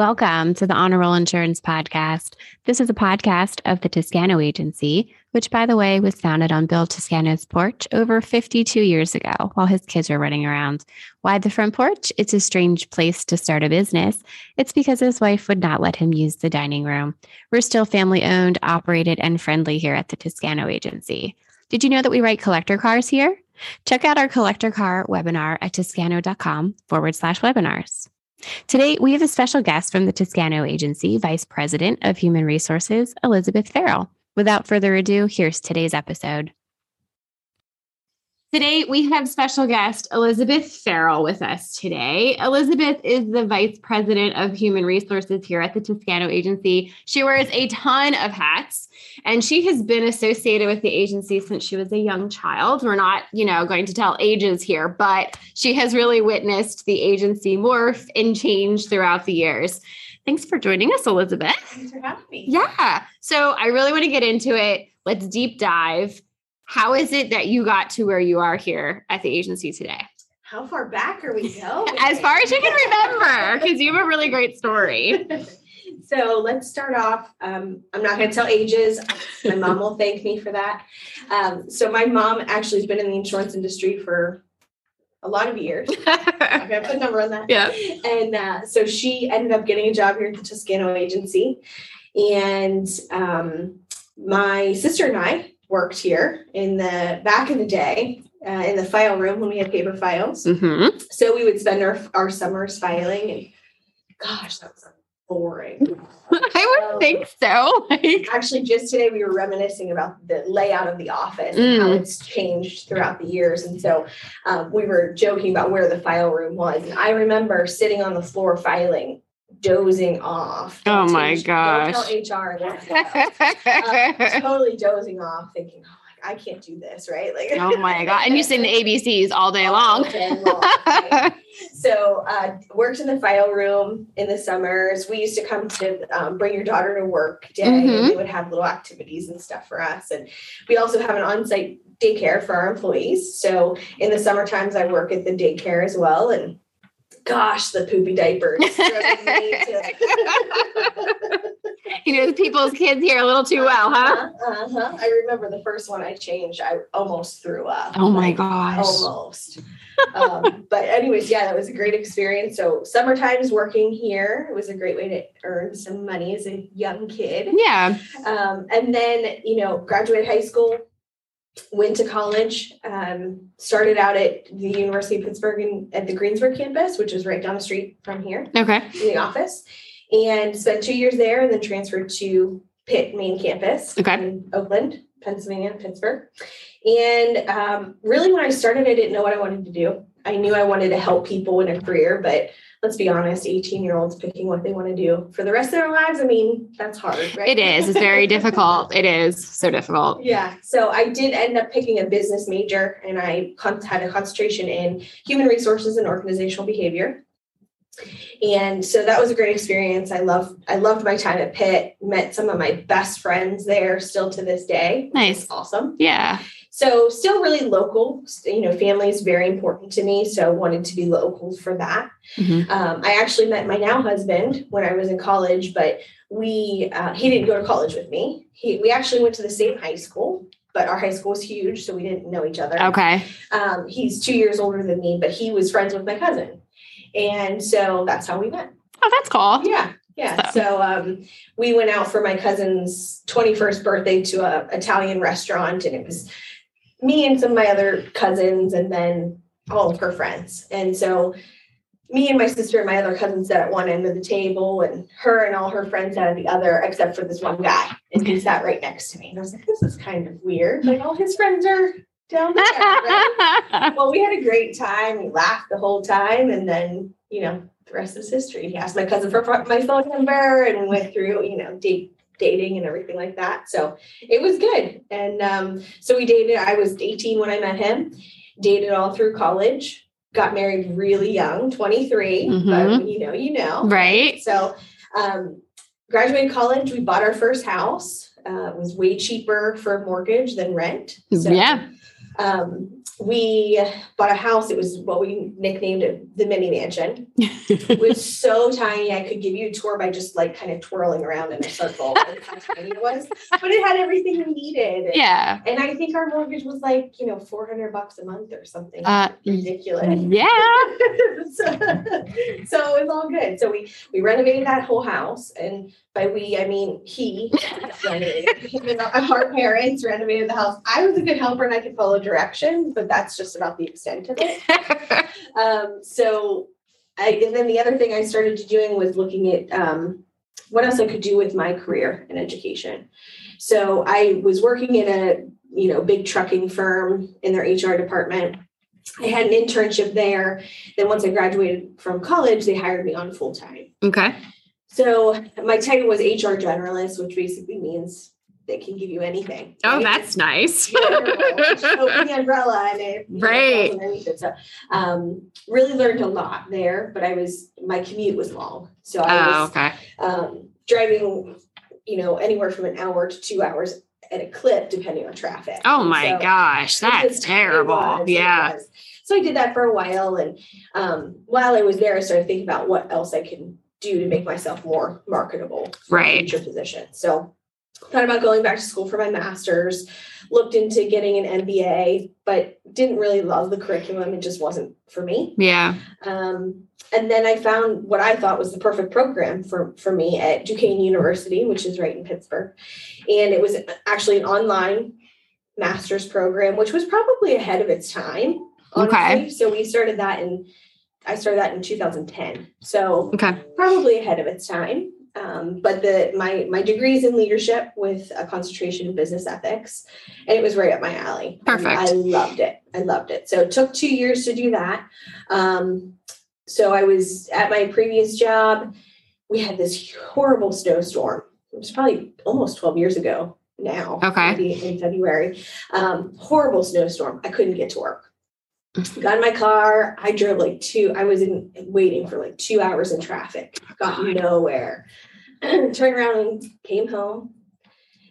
Welcome to the Honor Roll Insurance Podcast. This is a podcast of the Toscano Agency, which, by the way, was founded on Bill Toscano's porch over 52 years ago while his kids were running around. Why the front porch? It's a strange place to start a business. It's because his wife would not let him use the dining room. We're still family owned, operated, and friendly here at the Toscano Agency. Did you know that we write collector cars here? Check out our collector car webinar at toscano.com forward slash webinars. Today, we have a special guest from the Toscano Agency, Vice President of Human Resources, Elizabeth Farrell. Without further ado, here's today's episode. Today, we have special guest Elizabeth Farrell with us today. Elizabeth is the Vice President of Human Resources here at the Toscano Agency. She wears a ton of hats and she has been associated with the agency since she was a young child. We're not, you know, going to tell ages here, but she has really witnessed the agency morph and change throughout the years. Thanks for joining us, Elizabeth. Thanks for having me. Yeah. So I really want to get into it. Let's deep dive how is it that you got to where you are here at the agency today? How far back are we going? as far as you can remember, because you have a really great story. so let's start off. Um, I'm not going to tell ages. My mom will thank me for that. Um, so my mom actually has been in the insurance industry for a lot of years. I'm going to put a number on that. Yeah. And uh, so she ended up getting a job here at the Toscano agency. And um, my sister and I worked here in the back in the day uh, in the file room when we had paper files. Mm-hmm. So we would spend our our summers filing, and gosh, that was boring. I would Um, think so. Actually, just today we were reminiscing about the layout of the office and Mm. how it's changed throughout the years. And so um, we were joking about where the file room was. And I remember sitting on the floor filing, dozing off. Oh my gosh. Tell HR. Uh, totally dozing off, thinking, oh, I can't do this, right? Like, oh my god! And you sing the ABCs all day long. Day long, right? So, uh, worked in the file room in the summers. We used to come to um, bring your daughter to work day, Mhm. and they would have little activities and stuff for us. And we also have an on-site daycare for our employees. So, in the summer times, I work at the daycare as well. And gosh, the poopy diapers. drove me to- you know, people's kids here a little too well, huh? Uh-huh, uh-huh. I remember the first one I changed. I almost threw up. Oh my Like, gosh! almost. um, but anyways, yeah, that was a great experience. So summer times working here it was a great way to earn some money as a young kid. Yeah. Um, and then you know, graduated high school, went to college, um, started out at the University of Pittsburgh and at the Greensburg campus, which is right down the street from here Okay. in the office, and spent two years there, and then transferred to Pitt main campus Okay. in Oakland, Pennsylvania, Pittsburgh. And um, really, when I started, I didn't know what I wanted to do. I knew I wanted to help people in a career, but let's be honest, 18 year olds picking what they want to do for the rest of their lives, I mean, that's hard, right? It is. It's very difficult. It is so difficult. Yeah. So I did end up picking a business major and I had a concentration in human resources and organizational behavior. And so that was a great experience. I love I loved my time at Pitt, met some of my best friends there still to this day. Nice. Awesome. Yeah. So still really local. You know, family is very important to me. So wanted to be local for that. Mhm. Um, I actually met my now husband when I was in college, but we uh, he didn't go to college with me. He we actually went to the same high school, but our high school was huge, so we didn't know each other. Okay. Um, he's two years older than me, but he was friends with my cousin, and so that's how we met. Oh, that's cool. Yeah. Yeah. So- So um, we went out for my cousin's 21st birthday to a Italian restaurant, and it was me and some of my other cousins, and then all of her friends. And so me and my sister and my other cousin sat at one end of the table, and her and all her friends sat at the other, except for this one guy, and he sat right next to me. And I was like, "This is kind of weird. Like all his friends are down there." right? well, we had a great time. We laughed the whole time, and then you know the rest is history. He asked my cousin for my phone number, and went through you know date dating and everything like that. So it was good, and um, so we dated. I was 18 when I met him. Dated all through college. Got married really young, 23. But Mhm. when you know, you know. right. So, um, graduated college. We bought our first house. Uh, it was way cheaper for a mortgage than rent. So, Yeah. Um, we bought a house. It was what we nicknamed it the mini mansion. it was so tiny. I could give you a tour by just like kind of twirling around in a circle. how tiny it was, but it had everything we needed. Yeah. And I think our mortgage was like, you know, 400 bucks a month or something uh, ridiculous. Yeah. so, so it was all good. So we, we renovated that whole house and by we, I mean he our parents renovated the house. I was a good helper and I could follow directions, but that's just about the extent of it. um, so I, and then the other thing I started doing was looking at um, what else I could do with my career in education. So I was working in a you know big trucking firm in their HR department. I had an internship there. Then once I graduated from college, they hired me on full time. Okay. So my title was HR generalist, which basically means they can give you anything. Oh, right? that's nice. open the umbrella and it right. It. So um, really learned a lot there, but I was my commute was long. So I oh, was okay. um, driving, you know, anywhere from an hour to two hours at a clip, depending on traffic. Oh my so gosh, that's terrible. Was, yeah. So I did that for a while. And um, while I was there, I started thinking about what else I can do to make myself more marketable for right. future position. So thought about going back to school for my master's, looked into getting an MBA, but didn't really love the curriculum. It just wasn't for me. Yeah. Um, and then I found what I thought was the perfect program for, for me at Duquesne University, which is right in Pittsburgh. And it was actually an online master's program, which was probably ahead of its time. Honestly. Okay. So we started that in I started that in 2010. So okay. probably ahead of its time. Um, but the my my degree is in leadership with a concentration in business ethics, and it was right up my alley. Perfect. I loved it. I loved it. So it took two years to do that. Um, so I was at my previous job. We had this horrible snowstorm. It was probably almost 12 years ago now. Okay. In February, um, horrible snowstorm. I couldn't get to work got in my car. I drove like two, I was in waiting for like two hours in traffic, got nowhere. Turned around and came home.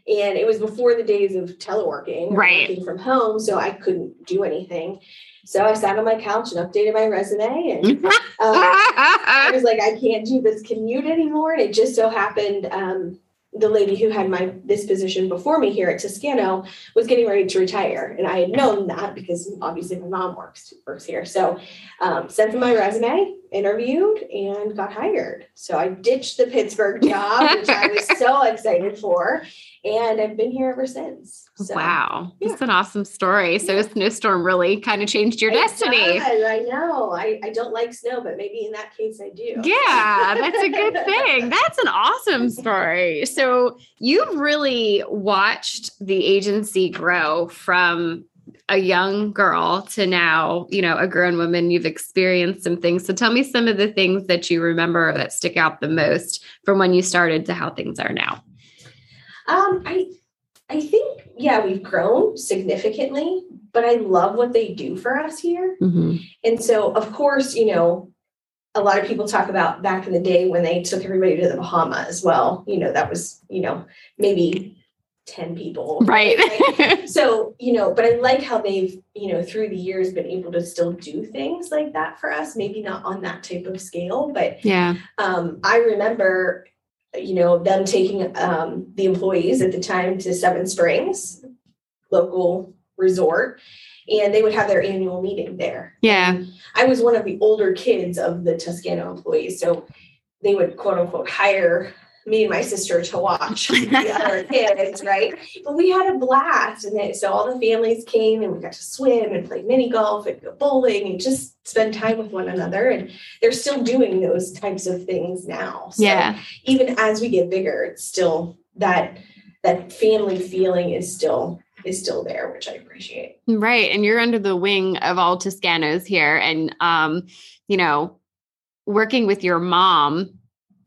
And it was before the days of teleworking, right? Working from home, so I couldn't do anything. So I sat on my couch and updated my resume, and um, I was like, I can't do this commute anymore. And it just so happened um, the lady who had my this position before me here at Toscano was getting ready to retire, and I had known that because obviously my mom works works here. So um, sent them my resume, interviewed, and got hired. So I ditched the Pittsburgh job, which I was so excited for, and I've been here ever since. So, wow, yeah. that's an awesome story. So yeah. snowstorm really kind of changed your it destiny. Does. I know. I, I don't like snow, but maybe in that case I do. Yeah, that's a good thing. That's an awesome story. So you've really watched the agency grow from a young girl to now, you know, a grown woman, you've experienced some things. So tell me some of the things that you remember that stick out the most from when you started to how things are now. Um, I I think, yeah, we've grown significantly, but I love what they do for us here. Mm-hmm. And so, of course, you know, a lot of people talk about back in the day when they took everybody to the Bahamas. Well, you know, that was, you know, maybe 10 people. Right. right? so, you know, but I like how they've, you know, through the years been able to still do things like that for us. Maybe not on that type of scale, but yeah. Um, I remember you know, them taking um, the employees at the time to Seven Springs, local resort, and they would have their annual meeting there. Yeah. And I was one of the older kids of the Toscano employees. So they would quote unquote hire me and my sister to watch the other kids, right? But we had a blast. And then, so all the families came and we got to swim and play mini golf and go bowling and just spend time with one another. And they're still doing those types of things now. So yeah. even as we get bigger, it's still that that family feeling is still is still there, which I appreciate. Right. And you're under the wing of all Toscanos here. And um, you know, working with your mom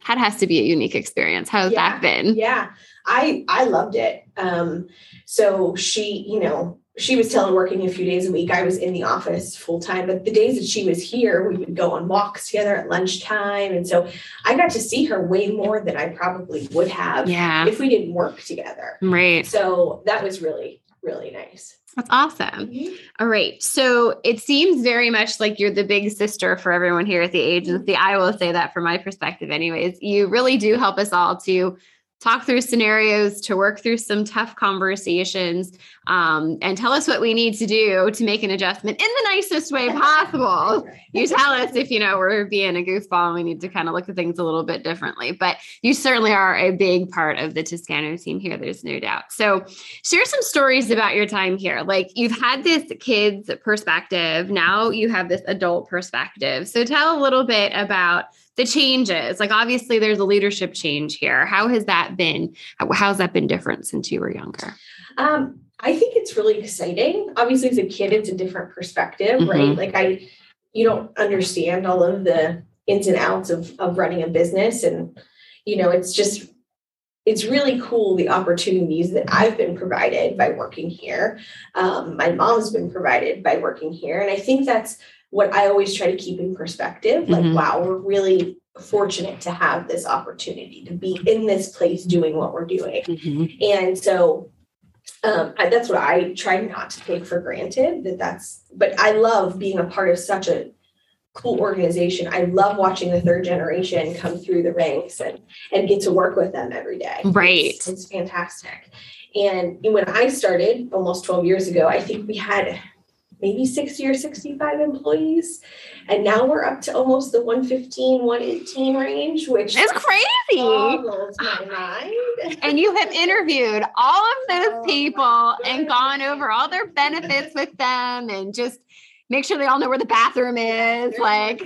that has to be a unique experience. How's yeah, that been? Yeah, I I loved it. Um, so she, you know, she was teleworking a few days a week. I was in the office full time, but the days that she was here, we would go on walks together at lunchtime, and so I got to see her way more than I probably would have yeah. if we didn't work together. Right. So that was really really nice. That's awesome. Mm-hmm. All right. So it seems very much like you're the big sister for everyone here at the agency. I will say that from my perspective, anyways. You really do help us all to talk through scenarios, to work through some tough conversations, um, and tell us what we need to do to make an adjustment in the nicest way possible. you tell us if you know we're being a goofball and we need to kind of look at things a little bit differently. But you certainly are a big part of the Toscano team here. There's no doubt. So share some stories about your time here. Like you've had this kids perspective, now you have this adult perspective. So tell a little bit about the changes. Like obviously there's a leadership change here. How has that been? How's that been different since you were younger? Um, i think it's really exciting. Obviously as a kid it's a different perspective mm-hmm. right like i you don't understand all of the ins and outs of of running a business. And you know it's just it's really cool the opportunities that I've been provided by working here. Um, my mom's been provided by working here. And I think that's what I always try to keep in perspective. Like, mm-hmm. wow, we're really fortunate to have this opportunity to be in this place doing what we're doing. Mm-hmm. And so um, I, that's what I try not to take for granted that that's, but I love being a part of such a cool organization. I love watching the third generation come through the ranks and, and get to work with them every day. Right. It's, it's fantastic. And when I started almost 12 years ago, I think we had maybe 60 or 65 employees. And now we're up to almost the 115, 118 range, which is crazy. Boggles my mind. and you have interviewed all of those oh people and gone over all their benefits with them and just make sure they all know where the bathroom is. like,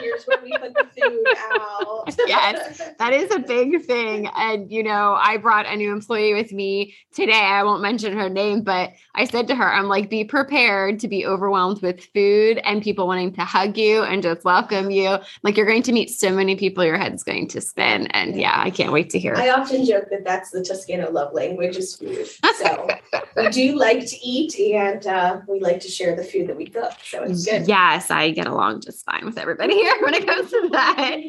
here's where we put the food out. yes, that is a big thing. And, you know, I brought a new employee with me today. I won't mention her name, but I said to her, I'm like, be prepared to be overwhelmed with food and people wanting to hug you and just welcome you. Like, you're going to meet so many people, your head's going to spin. And yeah, I can't wait to hear. I often joke that that's the Toscano love language is food. So we do like to eat and uh, we like to share the food that we cook. So it's good. Yes, I get along just fine with everybody here when it comes to that.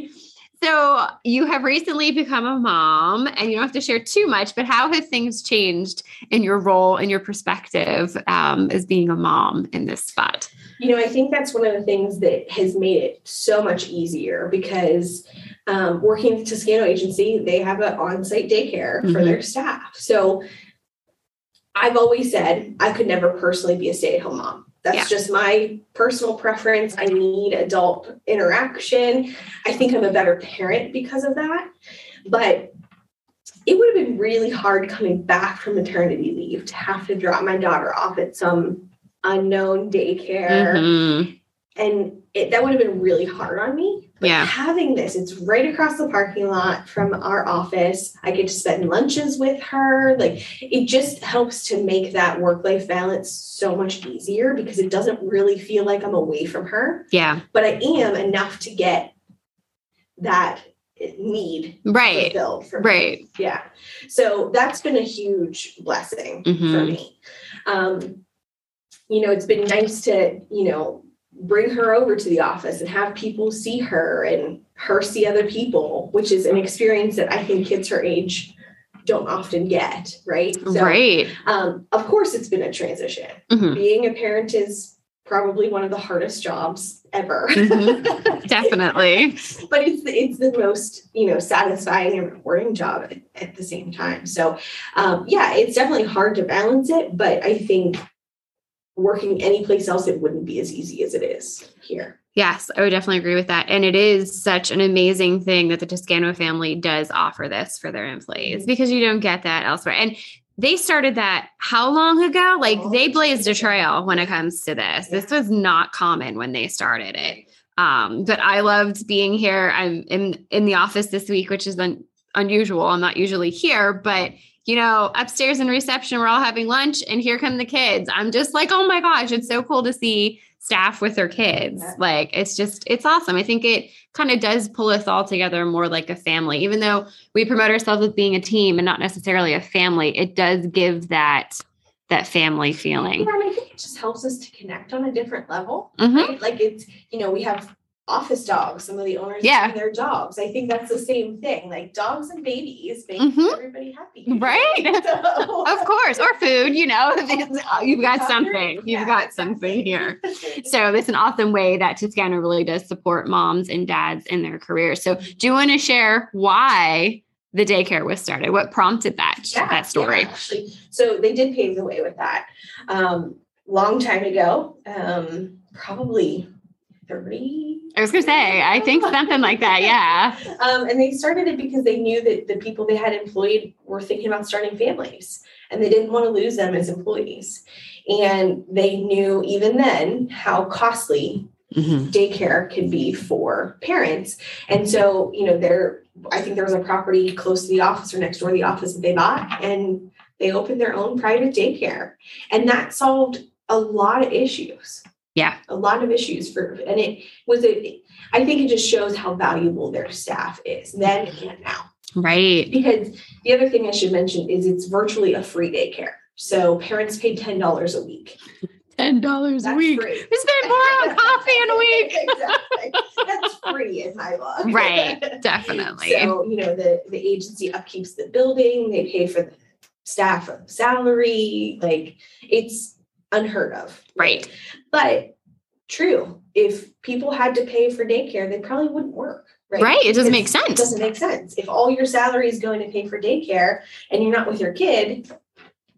So you have recently become a mom and you don't have to share too much, but how have things changed in your role and your perspective um, as being a mom in this spot? You know, I think that's one of the things that has made it so much easier because um, working at the Toscano agency, they have an on-site daycare mm-hmm. for their staff. So I've always said I could never personally be a stay-at-home mom. That's yeah. just my personal preference. I need adult interaction. I think I'm a better parent because of that. But it would have been really hard coming back from maternity leave to have to drop my daughter off at some unknown daycare. Mm-hmm. And it, that would have been really hard on me. But yeah. having this, it's right across the parking lot from our office. I get to spend lunches with her. Like it just helps to make that work life balance so much easier because it doesn't really feel like I'm away from her. Yeah. But I am enough to get that need right fulfilled for right me. yeah so that's been a huge blessing mm-hmm. for me um you know it's been nice to you know bring her over to the office and have people see her and her see other people, which is an experience that I think kids her age don't often get, right? So, right. Um, of course, it's been a transition. Mm-hmm. Being a parent is probably one of the hardest jobs ever. Mm-hmm. Definitely. but it's the, it's the most you know satisfying and rewarding job at, at the same time. So um, yeah, it's definitely hard to balance it, but I think working anyplace else, it wouldn't be as easy as it is here. Yes, I would definitely agree with that. And it is such an amazing thing that the Toscano family does offer this for their employees mm-hmm. because you don't get that elsewhere. And they started that how long ago? Like oh, they blazed a trail when it comes to this. This was not common when they started it. Um, but I loved being here. I'm in in the office this week, which is un- unusual. I'm not usually here, but you know, upstairs in reception, we're all having lunch and here come the kids. I'm just like, oh my gosh, it's so cool to see staff with their kids. Yeah. Like it's just, it's awesome. I think it kind of does pull us all together more like a family, even though we promote ourselves as being a team and not necessarily a family, it does give that that family feeling. Yeah, and I think it just helps us to connect on a different level. Mm-hmm. Right? Like it's, you know, we have office dogs, some of the owners Yeah. their dogs. I think that's the same thing. Like dogs and babies make Mhm. everybody happy. Right. So- Of course, or food, you know, you've got something. You've Yeah, got something here. So it's an awesome way that Toscano really does support moms and dads in their careers. So do you want to share why the daycare was started? What prompted that Yeah, that story? yeah, actually. So they did pave the way with that. Um, long time ago, um, probably 30. I was gonna say, I think something like that. Yeah. Um, and they started it because they knew that the people they had employed were thinking about starting families and they didn't want to lose them as employees. And they knew even then how costly Mhm. daycare could be for parents. And so, you know, there, I think there was a property close to the office or next door to the office that they bought, and they opened their own private daycare. And that solved a lot of issues. Yeah. A lot of issues for, and it was a, I think it just shows how valuable their staff is then and now. Right. Because the other thing I should mention is it's virtually a free daycare. So parents pay $10 a week. Ten dollars a week. free. We spend more on coffee in a week. exactly. That's free in my book. Right. Definitely. So, you know, the, the agency upkeeps the building, they pay for the staff salary, like it's unheard of. Right. But true, if people had to pay for daycare, they probably wouldn't work. Right. Right. It doesn't make Because It sense. doesn't make sense. If all your salary is going to pay for daycare and you're not with your kid,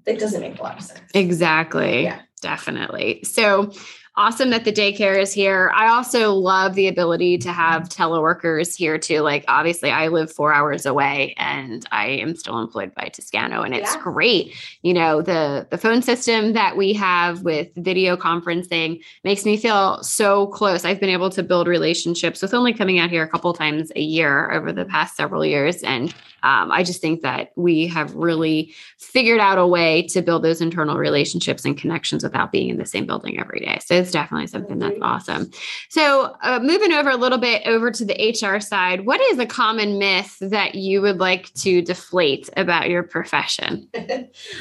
that doesn't make a lot of sense. Exactly. Yeah. Definitely. So awesome that the daycare is here. I also love the ability to have teleworkers here too. Like obviously I live four hours away and I am still employed by Toscano and it's Yeah. great. You know, the the phone system that we have with video conferencing makes me feel so close. I've been able to build relationships with only coming out here a couple times a year over the past several years. And um, I just think that we have really figured out a way to build those internal relationships and connections without being in the same building every day. So it's definitely something that's awesome. So uh, moving over a little bit over to the HR side, what is a common myth that you would like to deflate about your profession?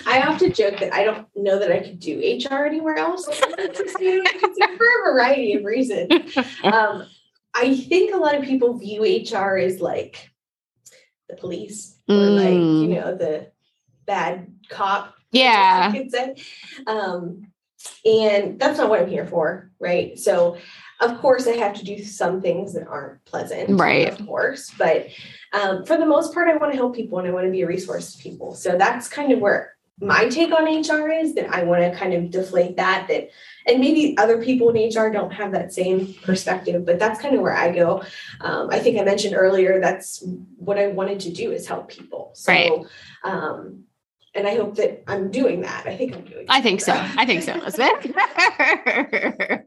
I often joke that I don't know that I could do HR anywhere else for a variety of reasons. Um, I think a lot of people view HR as like the police or like, you Mm. know, the bad cop. Yeah. I could say. Um, and that's not what I'm here for, right? So, of course, I have to do some things that aren't pleasant, Right. Of course, but um, for the most part, I want to help people and I want to be a resource to people. So that's kind of where my take on HR is that I want to kind of deflate that. That and maybe other people in HR don't have that same perspective, but that's kind of where I go. Um, I think I mentioned earlier that's what I wanted to do is help people. So, Right. um, and I hope that I'm doing that. I think I'm doing. I think so. I think so, Elizabeth.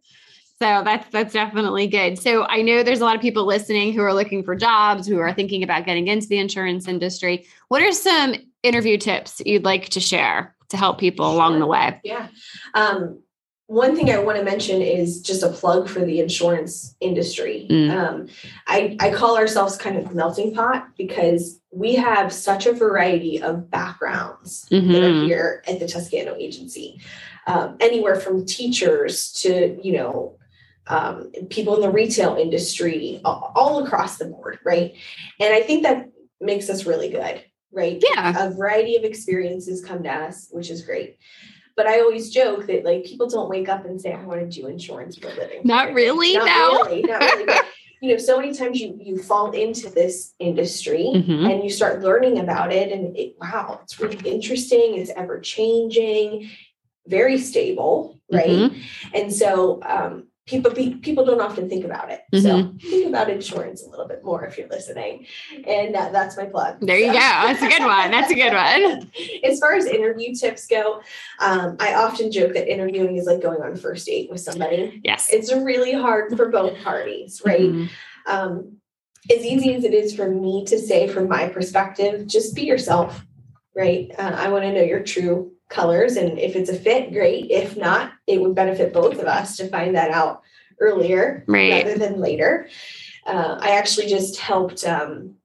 so that's that's definitely good. So I know there's a lot of people listening who are looking for jobs, who are thinking about getting into the insurance industry. What are some interview tips you'd like to share to help people along the way? Yeah. Um, one thing I want to mention is just a plug for the insurance industry. Mm. Um, I, I call ourselves kind of melting pot because we have such a variety of backgrounds that are Mhm. here at the Toscano agency. Um, anywhere from teachers to, you know, um, people in the retail industry, all across the board, right? And I think that makes us really good, right? Yeah. A variety of experiences come to us, which is great. But I always joke that like people don't wake up and say, I want to do insurance for a living. Not really, Not no. really, not really. But, you know, so many times you you fall into this industry Mhm. and you start learning about it and it, wow it's really interesting it's ever changing very stable right Mhm. and so um, people be, people don't often think about it so Mm-hmm. think about insurance a little bit more if you're listening and uh, that's my plug There you go. That's a good one. That's a good one. as far as interview tips go um, i often joke that interviewing is like going on a first date with somebody Yes. it's really hard for both parties right Mhm. um, as easy as it is for me to say from my perspective, just be yourself, right? Uh, I want to know your true colors. And if it's a fit, great. If not, it would benefit both of us to find that out earlier Right. rather than later. Uh, I actually just helped. Um,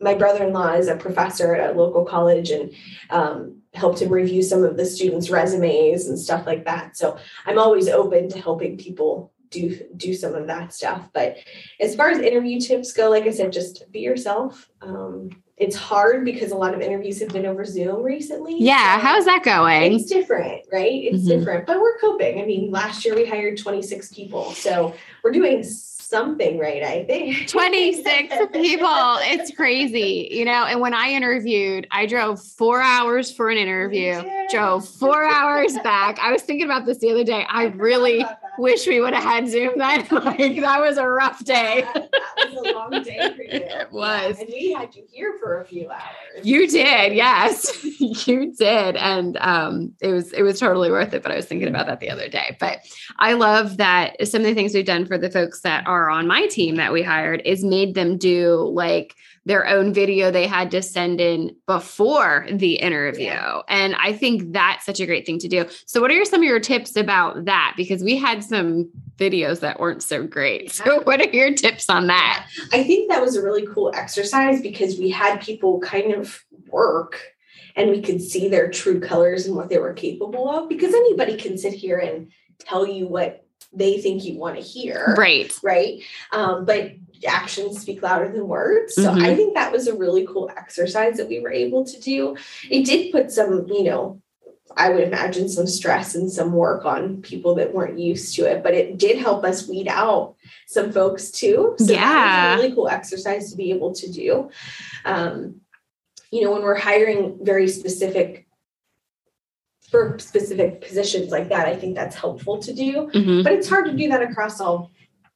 my brother-in-law is a professor at a local college and um, helped him review some of the students' resumes and stuff like that. So I'm always open to helping people do do some of that stuff. But as far as interview tips go, like I said, just be yourself. Um, it's hard because a lot of interviews have been over Zoom recently. Yeah, so how's that going? It's different, right? It's Mhm. different, but we're coping. I mean, last year we hired 26 people, so we're doing something right, I think. 26 people. It's crazy, you know. And when I interviewed, I drove four hours for an interview, drove four hours back. I was thinking about this the other day. I really wish we would have had Zoom then. Like, that was a rough day. That, that was a long day for you. It was. And we had you here for a few hours. You did, yes, you did, and um, it was it was totally worth it. But I was thinking about that the other day. But I love that some of the things we've done for the folks that are on my team that we hired is made them do like their own video they had to send in before the interview, Yeah. and I think that's such a great thing to do. So, what are some of your tips about that? Because we had some videos that weren't so great. So, what are your tips on that? I think that was a really cool exercise because we had people kind of work and we could see their true colors and what they were capable of because anybody can sit here and tell you what they think you want to hear. Right. Right. Um, but actions speak louder than words. So Mhm. I think that was a really cool exercise that we were able to do. It did put some, you know, I would imagine some stress and some work on people that weren't used to it, but it did help us weed out some folks too. So Yeah. that was a really cool exercise to be able to do. Um, you know, when we're hiring very specific for specific positions like that, I think that's helpful to do. Mhm. But it's hard to do that across all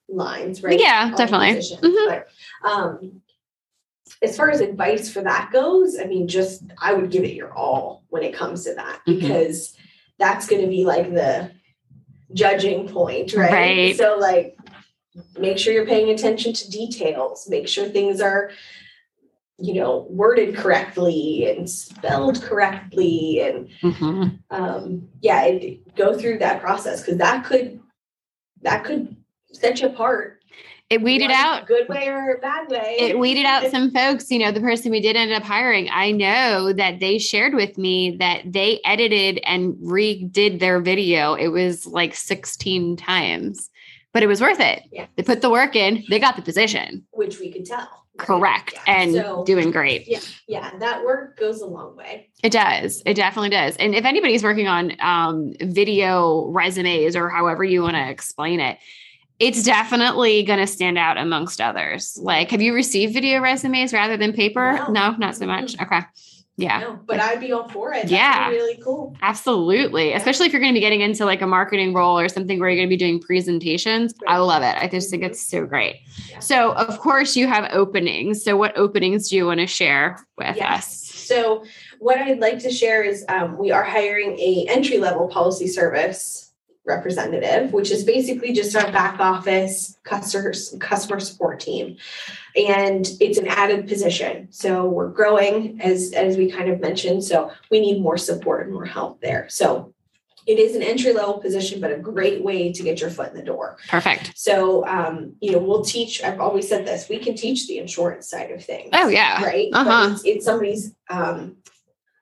lines, right? Yeah, All definitely. Mhm. But um, as far as advice for that goes, I mean, just I would give it your all when it comes to that Mhm. because that's going to be like the judging point, right? Right. So, like, make sure you're paying attention to details, make sure things are you know worded correctly and spelled correctly and Mhm. um yeah it, go through that process because that could that could set you apart It weeded one out good way or a bad way it weeded out some folks. You know, the person we did end up hiring, I know that they shared with me that they edited and redid their video. It was like 16 times, but it was worth it. Yeah. They put the work in, they got the position. which we could tell? Correct. Yeah. And so doing great. Yeah yeah that work goes a long way It does. It definitely does. And if anybody's working on um, video resumes or however you want to explain it, it's definitely going to stand out amongst others. Like, have you received video resumes rather than paper? No. No, not so much. Okay. Yeah. no, but i'd be all for it That'd Yeah. really cool Absolutely. Especially if you're going to be getting into like a marketing role or something where you're going to be doing presentations. I love it. I just think it's so great. Yeah. So, of course, you have openings. So, what openings do you want to share with Yes. us? So what I'd like to share is um, we are hiring a entry level policy service representative, which is basically just our back office customer customer support team, and it's an added position. So we're growing as as we kind of mentioned. So we need more support and more help there. So. It is an entry level position, but a great way to get your foot in the door. Perfect. So, um, you know, we'll teach. I've always said this: we can teach the insurance side of things Oh, yeah. right? Uh-huh. But it's, it's somebody's um,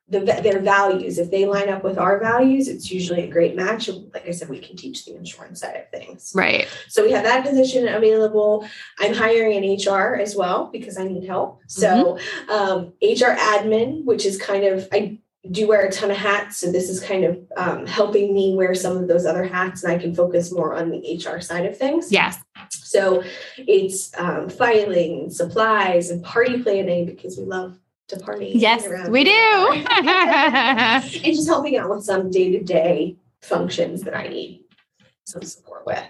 the their values. If they line up with our values, it's usually a great match. And like I said, we can teach the insurance side of things. Right. So we have that position available. I'm hiring an HR as well because I need help. So um, HR admin, which is kind of I do wear a ton of hats, so this is kind of um, helping me wear some of those other hats, and I can focus more on the HR side of things. Yes. So it's um, filing, supplies, and party planning because we love to party. Yes, we do. and just helping out with some day to day functions that I need some support with.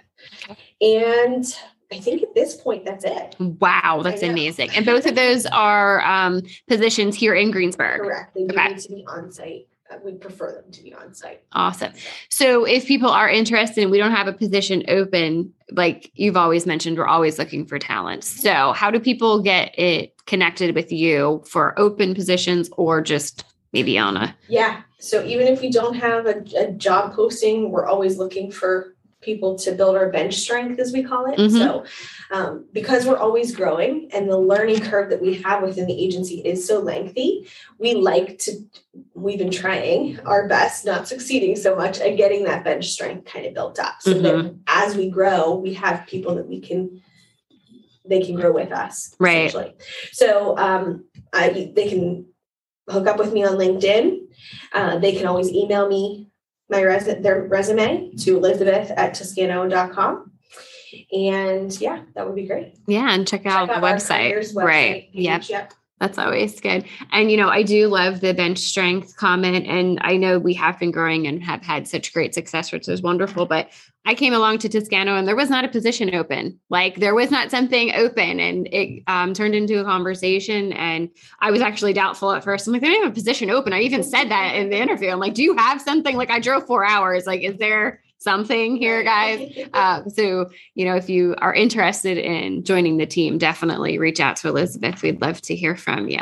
And I think at this point, that's it. wow, that's amazing. And both of those are um, positions here in Greensburg. Correct. They Okay. need to be on site. We prefer them to be on site. Awesome. So if people are interested and we don't have a position open, like you've always mentioned, we're always looking for talent. So how do people get it connected with you for open positions or just maybe on a Yeah. So even if we don't have a, a job posting, we're always looking for people to build our bench strength, as we call it. Mhm. So, um, because we're always growing and the learning curve that we have within the agency is so lengthy, we like to, we've been trying our best, not succeeding so much at getting that bench strength kind of built up. So that Mm-hmm. as we grow, we have people that we can, they can grow with us. Right. So, um, I, they can hook up with me on LinkedIn. Uh, they can always email me my res- their resume to elizabeth at toscano.com. And yeah, that would be great. Yeah, and check out Check the our website. website Right. page. Yep. Yep. That's always good. And, you know, I do love the bench strength comment. And I know we have been growing and have had such great success, which is wonderful. But I came along to Toscano and there was not a position open. Like there was not something open. And it um, turned into a conversation. And I was actually doubtful at first. I'm like, they don't have a position open. I even said that in the interview. I'm like, do you have something? Like I drove four hours. Like, is there something here, guys? Uh, so, you know, if you are interested in joining the team, definitely reach out to Elizabeth. We'd love to hear from you.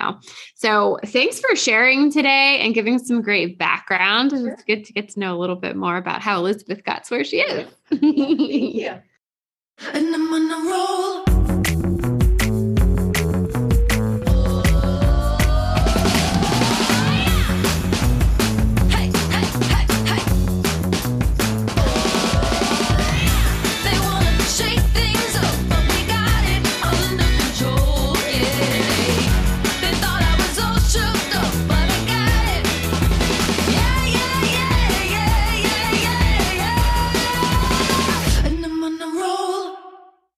So, thanks for sharing today and giving some great background. Sure. It's good to get to know a little bit more about how Elizabeth got to where she is. Thank you. And I'm on a roll.